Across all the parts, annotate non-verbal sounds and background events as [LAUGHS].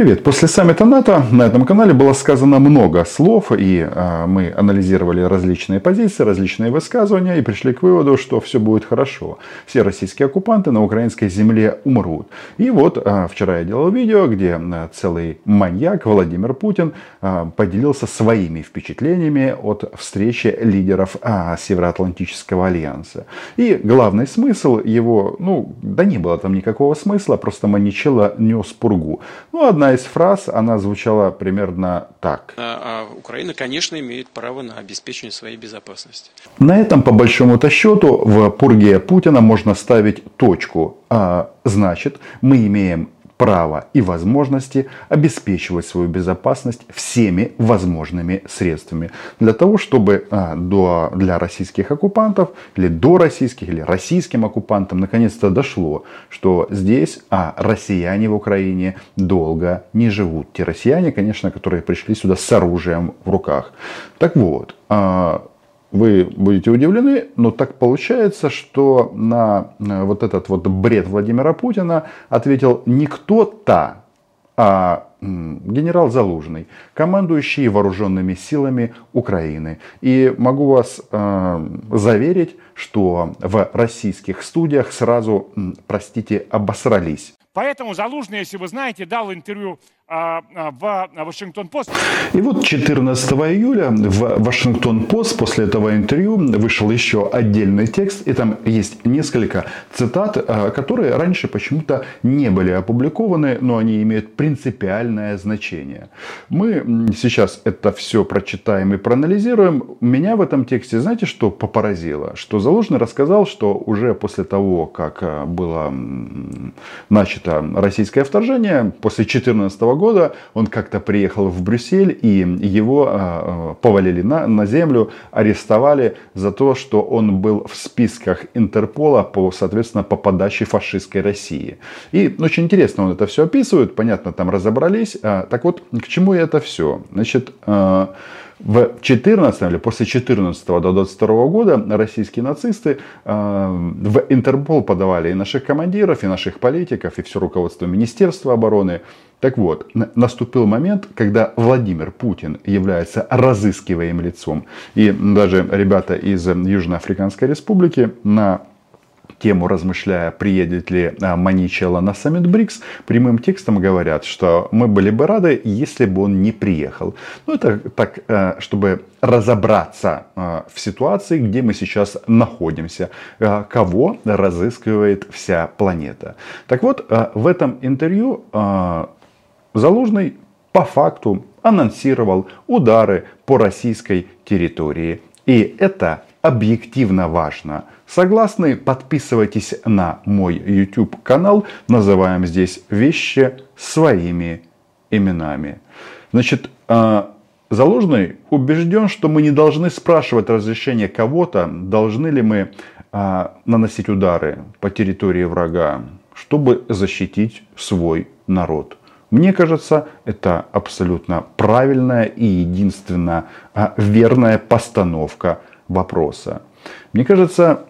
привет! После саммита НАТО на этом канале было сказано много слов, и э, мы анализировали различные позиции, различные высказывания, и пришли к выводу, что все будет хорошо. Все российские оккупанты на украинской земле умрут. И вот э, вчера я делал видео, где э, целый маньяк Владимир Путин э, поделился своими впечатлениями от встречи лидеров э, Североатлантического альянса. И главный смысл его, ну, да не было там никакого смысла, просто Маничелло нес пургу. Ну, одна из фраз, она звучала примерно так. А, а Украина, конечно, имеет право на обеспечение своей безопасности. На этом, по большому-то счету, в пурге Путина можно ставить точку. А, значит, мы имеем права и возможности обеспечивать свою безопасность всеми возможными средствами. Для того, чтобы а, до, для российских оккупантов или до российских или российским оккупантам наконец-то дошло, что здесь а, россияне в Украине долго не живут. Те россияне, конечно, которые пришли сюда с оружием в руках. Так вот, а, вы будете удивлены, но так получается, что на вот этот вот бред Владимира Путина ответил не кто-то, а генерал Залужный, командующий вооруженными силами Украины. И могу вас э, заверить, что в российских студиях сразу, простите, обосрались. Поэтому Залужный, если вы знаете, дал интервью в Вашингтон-Пост. И вот 14 июля в Вашингтон-Пост после этого интервью вышел еще отдельный текст, и там есть несколько цитат, а, которые раньше почему-то не были опубликованы, но они имеют принципиальное значение. Мы сейчас это все прочитаем и проанализируем. Меня в этом тексте, знаете, что попоразило? Что Залужный рассказал, что уже после того, как было начато российское вторжение, после 14 года, года он как-то приехал в Брюссель, и его а, а, повалили на, на землю, арестовали за то, что он был в списках Интерпола, по, соответственно, по подаче фашистской России. И очень интересно он это все описывает, понятно, там разобрались. А, так вот, к чему это все? Значит, в 14 или после 14 до 22 года российские нацисты э, в Интерпол подавали и наших командиров, и наших политиков, и все руководство Министерства обороны. Так вот, наступил момент, когда Владимир Путин является разыскиваемым лицом. И даже ребята из Южноафриканской республики на тему размышляя, приедет ли а, Маничелло на саммит БРИКС, прямым текстом говорят, что мы были бы рады, если бы он не приехал. Ну, это так, э, чтобы разобраться э, в ситуации, где мы сейчас находимся, э, кого разыскивает вся планета. Так вот, в этом интервью Залужный по факту анонсировал удары по российской территории. И это объективно важно. Согласны? Подписывайтесь на мой YouTube канал. Называем здесь вещи своими именами. Значит, а, Заложный убежден, что мы не должны спрашивать разрешения кого-то, должны ли мы а, наносить удары по территории врага, чтобы защитить свой народ. Мне кажется, это абсолютно правильная и единственно а, верная постановка вопроса. Мне кажется,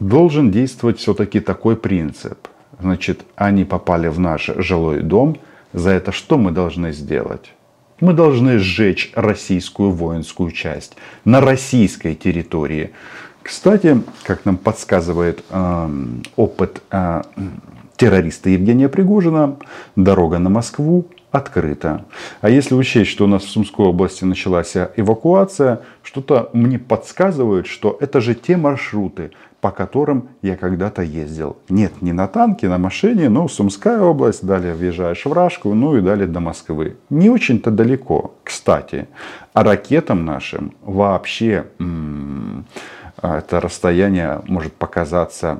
должен действовать все-таки такой принцип. Значит, они попали в наш жилой дом. За это что мы должны сделать? Мы должны сжечь российскую воинскую часть на российской территории. Кстати, как нам подсказывает э, опыт э, террориста Евгения Пригожина, дорога на Москву открыто. А если учесть, что у нас в Сумской области началась эвакуация, что-то мне подсказывает, что это же те маршруты, по которым я когда-то ездил. Нет, не на танке, на машине, но Сумская область, далее въезжаешь в Рашку, ну и далее до Москвы. Не очень-то далеко, кстати. А ракетам нашим вообще м- это расстояние может показаться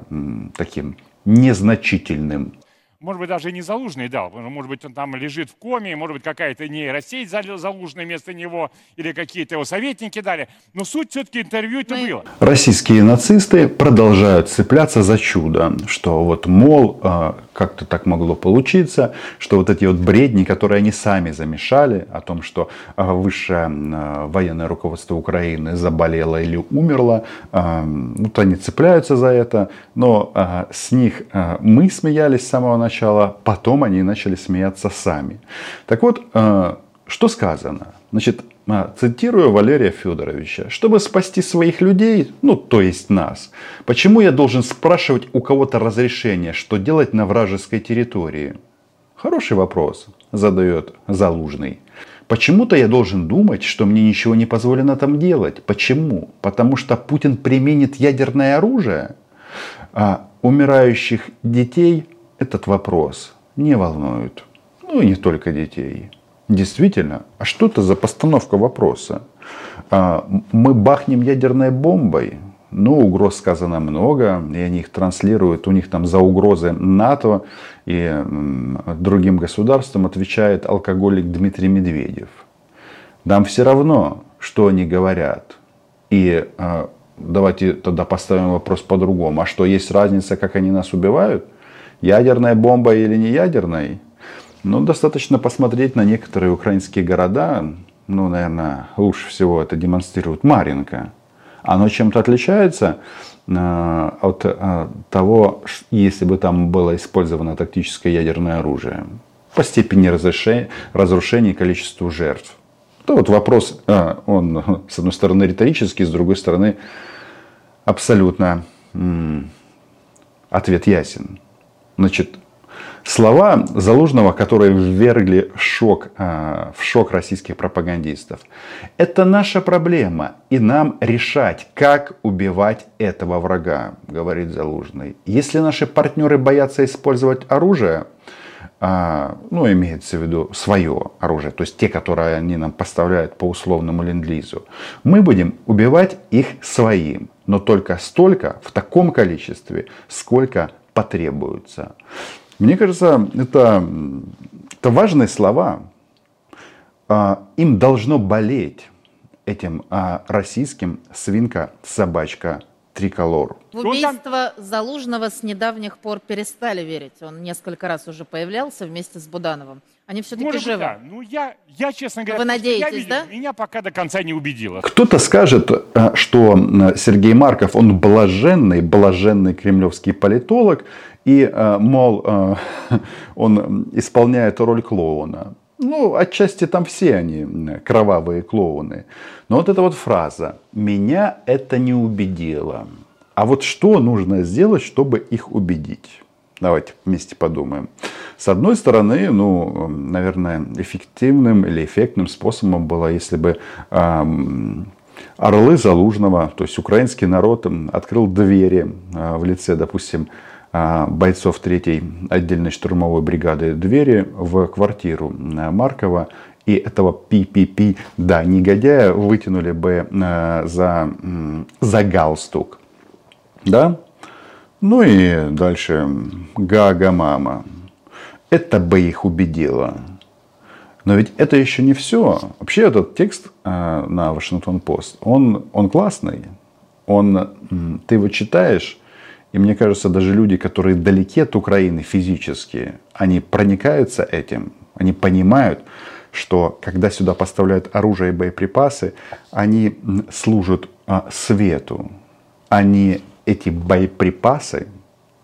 таким незначительным может быть, даже и не Залужный дал, может быть, он там лежит в коме, может быть, какая-то нейросеть Залужная вместо него, или какие-то его советники дали. Но суть все-таки интервью это было. Российские нацисты продолжают цепляться за чудо, что вот, мол, а, как-то так могло получиться, что вот эти вот бредни, которые они сами замешали, о том, что а, высшее а, военное руководство Украины заболело или умерло, вот они цепляются за это, но с них мы смеялись с самого начала, начала, потом они начали смеяться сами. Так вот, э, что сказано? Значит, э, цитирую Валерия Федоровича. Чтобы спасти своих людей, ну, то есть нас, почему я должен спрашивать у кого-то разрешение, что делать на вражеской территории? Хороший вопрос, задает Залужный. Почему-то я должен думать, что мне ничего не позволено там делать. Почему? Потому что Путин применит ядерное оружие? А умирающих детей этот вопрос не волнует. Ну и не только детей. Действительно, а что это за постановка вопроса? А, мы бахнем ядерной бомбой? Ну, угроз сказано много, и они их транслируют. У них там за угрозы НАТО и другим государствам отвечает алкоголик Дмитрий Медведев. Нам все равно, что они говорят. И а, давайте тогда поставим вопрос по-другому. А что, есть разница, как они нас убивают? Ядерная бомба или не ядерной? Ну, достаточно посмотреть на некоторые украинские города. Ну, наверное, лучше всего это демонстрирует Маринка. Оно чем-то отличается э, от э, того, если бы там было использовано тактическое ядерное оружие. По степени разрушения и количеству жертв. То вот вопрос, э, он с одной стороны риторический, с другой стороны абсолютно ответ ясен. Значит, слова Залужного, которые ввергли в шок, а, в шок российских пропагандистов. Это наша проблема, и нам решать, как убивать этого врага, говорит Залужный. Если наши партнеры боятся использовать оружие, а, ну, имеется в виду свое оружие, то есть те, которые они нам поставляют по условному ленд-лизу, мы будем убивать их своим, но только столько, в таком количестве, сколько потребуется. Мне кажется, это, это важные слова. А, им должно болеть этим а, российским свинка-собачка триколор. В убийство Залужного с недавних пор перестали верить. Он несколько раз уже появлялся вместе с Будановым. Они все-таки Может живы. Быть, да. Ну, я, я, честно говоря, Вы надеетесь, я видел, да? Меня пока до конца не убедило. Кто-то скажет, э, что Сергей Марков, он блаженный, блаженный кремлевский политолог, и, э, мол, э, [LAUGHS] он исполняет роль клоуна. Ну, отчасти там все они кровавые клоуны. Но вот эта вот фраза «меня это не убедило». А вот что нужно сделать, чтобы их убедить? Давайте вместе подумаем. С одной стороны, ну, наверное, эффективным или эффектным способом было, если бы эм, орлы Залужного, то есть украинский народ открыл двери э, в лице, допустим, а, бойцов 3-й отдельной штурмовой бригады двери в квартиру а, Маркова. И этого пи-пи-пи, да, негодяя вытянули бы а, за, за галстук. Да? Ну и дальше Гага-мама. Это бы их убедило. Но ведь это еще не все. Вообще этот текст э, на Вашингтон-Пост, он, он классный. Он, ты его читаешь, и мне кажется, даже люди, которые далеки от Украины физически, они проникаются этим, они понимают, что когда сюда поставляют оружие и боеприпасы, они служат а, свету, они эти боеприпасы,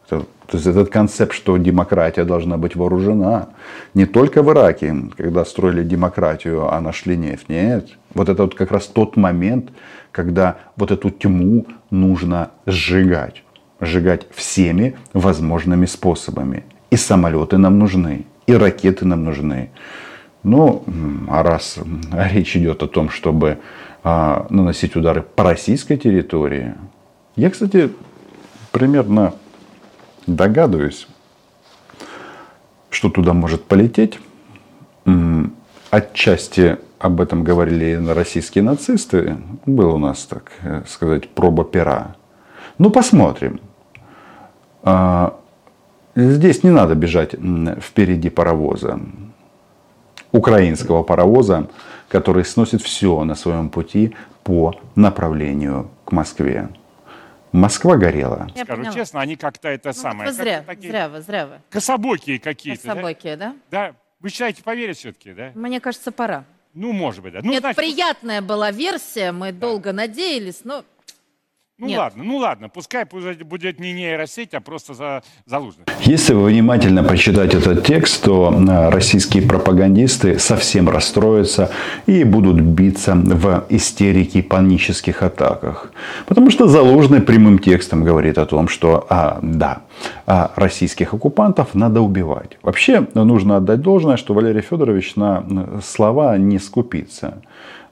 то, то есть этот концепт, что демократия должна быть вооружена, не только в Ираке, когда строили демократию, а нашли нефть, нет. Вот это вот как раз тот момент, когда вот эту тьму нужно сжигать сжигать всеми возможными способами. И самолеты нам нужны, и ракеты нам нужны. Ну, а раз речь идет о том, чтобы а, наносить удары по российской территории, я, кстати, примерно догадываюсь, что туда может полететь. Отчасти об этом говорили российские нацисты. Был у нас, так э, сказать, проба пера. Ну, посмотрим. А, здесь не надо бежать впереди паровоза. Украинского паровоза, который сносит все на своем пути по направлению к Москве. Москва горела. Я Скажу поняла. честно, они как-то это Ну, самое... вот вы зря, такие зря вы, зря вы. Кособокие какие-то. да? Кособокие, да? Да? Вы считаете, поверить все-таки, да? Мне кажется, пора. Ну, может быть, да. Ну, Нет, значит, приятная была версия, мы долго надеялись, но Ну Нет. ладно, ну ладно, пускай будет не нейросеть, а просто за, залужный. Если вы внимательно почитать этот текст, то а, российские пропагандисты совсем расстроятся и будут биться в истерике и панических атаках. Потому что Залужный прямым текстом говорит о том, что а, да, а российских оккупантов надо убивать. Вообще нужно отдать должное, что Валерий Федорович на слова не скупится.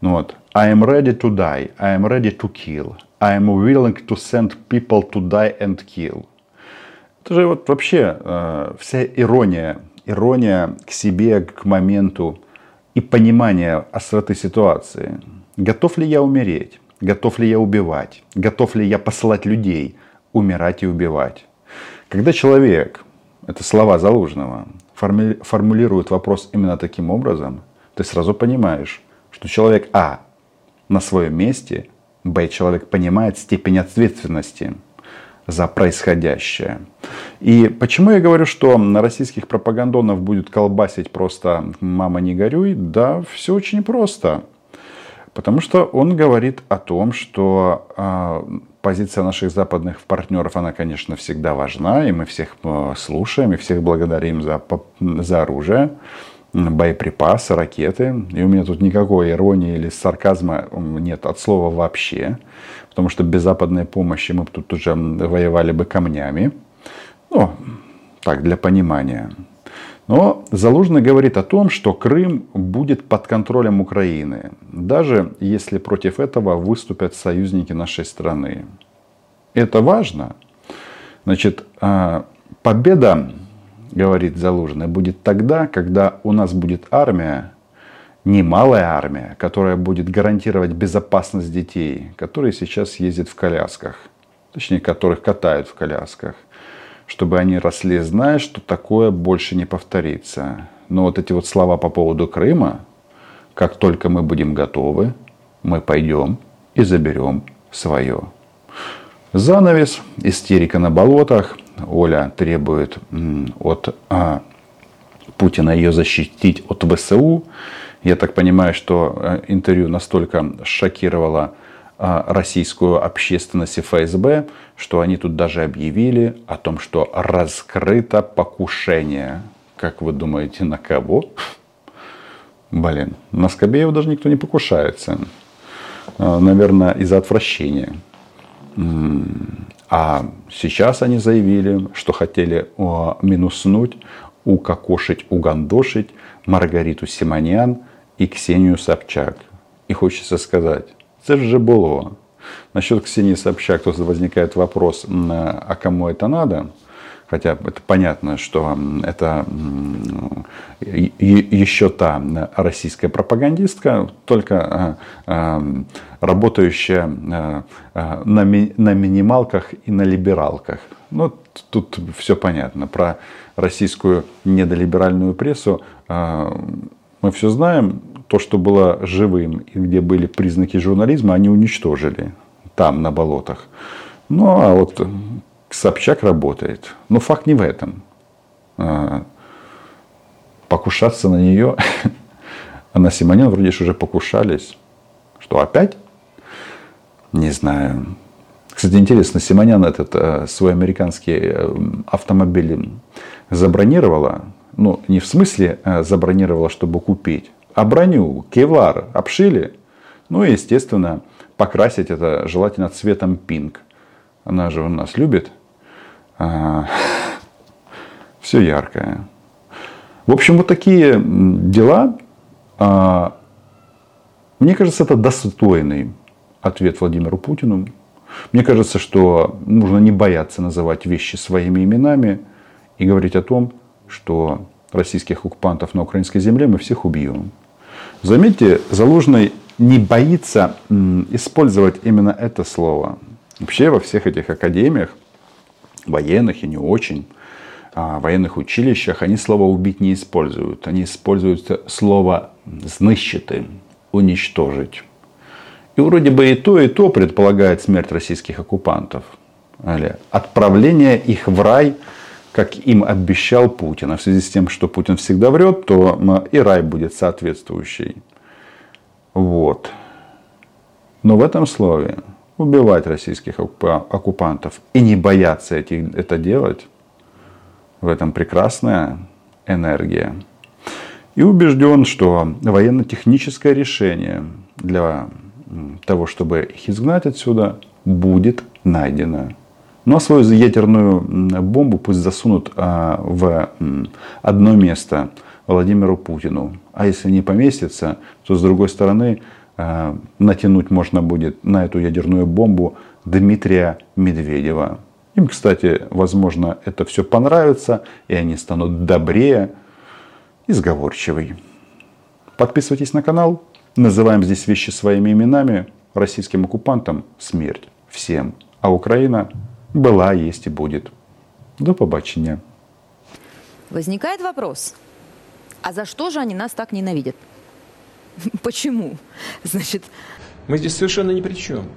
Ну вот. I am ready to die. I am ready to kill. I am willing to send people to die and kill. Это же вот вообще э, вся ирония, ирония к себе, к моменту и понимание остроты ситуации. Готов ли я умереть? Готов ли я убивать? Готов ли я посылать людей умирать и убивать? Когда человек, это слова Залужного, форми- формулирует вопрос именно таким образом, ты сразу понимаешь, что человек А на своем месте, Б человек понимает степень ответственности за происходящее. И почему я говорю, что на российских пропагандонов будет колбасить просто «мама, не горюй»? Да, все очень просто. Потому что он говорит о том, что э, позиция наших западных партнеров, она, конечно, всегда важна, и мы всех э, слушаем, и всех благодарим за, за оружие боеприпасы, ракеты. И у меня тут никакой иронии или сарказма нет от слова вообще. Потому что без западной помощи мы бы тут уже воевали бы камнями. Ну, так, для понимания. Но Залужный говорит о том, что Крым будет под контролем Украины, даже если против этого выступят союзники нашей страны. Это важно. Значит, а, победа говорит Залужный, будет тогда, когда у нас будет армия, немалая армия, которая будет гарантировать безопасность детей, которые сейчас ездят в колясках, точнее, которых катают в колясках, чтобы они росли, зная, что такое больше не повторится. Но вот эти вот слова по поводу Крыма, как только мы будем готовы, мы пойдем и заберем свое. Занавес, истерика на болотах, Оля требует от а, Путина ее защитить от ВСУ. Я так понимаю, что э, интервью настолько шокировало а, российскую общественность и ФСБ, что они тут даже объявили о том, что раскрыто покушение. Как вы думаете, на кого? Блин, на Скобеева даже никто не покушается. А, наверное, из-за отвращения. А сейчас они заявили, что хотели минуснуть, укокошить, угандошить Маргариту Симонян и Ксению Собчак. И хочется сказать, это же было. Насчет Ксении Собчак тут возникает вопрос, а кому это надо? Хотя это понятно, что это еще та российская пропагандистка, только а, а, работающая а, на минималках и на либералках. Ну, тут все понятно. Про российскую недолиберальную прессу мы все знаем. То, что было живым и где были признаки журнализма, они уничтожили там, на болотах. Ну, а вот Собчак работает. Но факт не в этом. А, покушаться на нее, а [LAUGHS] на Симонян вроде же уже покушались. Что, опять? Не знаю. Кстати, интересно, Симонян этот э, свой американский э, автомобиль забронировала. Ну, не в смысле э, забронировала, чтобы купить, а броню, кевлар обшили. Ну и, естественно, покрасить это желательно цветом пинк. Она же у нас любит все яркое. В общем, вот такие дела. А, мне кажется, это достойный ответ Владимиру Путину. Мне кажется, что нужно не бояться называть вещи своими именами и говорить о том, что российских оккупантов на украинской земле мы всех убьем. Заметьте, Залужный не боится использовать именно это слово. Вообще во всех этих академиях военных и не очень, а, военных училищах, они слово «убить» не используют. Они используют слово «знищити», «уничтожить». И вроде бы и то, и то предполагает смерть российских оккупантов. Или отправление их в рай, как им обещал Путин. А в связи с тем, что Путин всегда врет, то и рай будет соответствующий. Вот. Но в этом слове убивать российских оккупантов и не бояться это делать, в этом прекрасная энергия. И убежден, что военно-техническое решение для того, чтобы их изгнать отсюда, будет найдено. Ну а свою ядерную бомбу пусть засунут а, в одно место Владимиру Путину. А если не поместится, то с другой стороны натянуть можно будет на эту ядерную бомбу Дмитрия Медведева. Им, кстати, возможно, это все понравится, и они станут добрее и сговорчивей. Подписывайтесь на канал. Называем здесь вещи своими именами. Российским оккупантам смерть всем. А Украина была, есть и будет. До побачення. Возникает вопрос, а за что же они нас так ненавидят? Почему? Значит... Мы здесь совершенно ни при чем.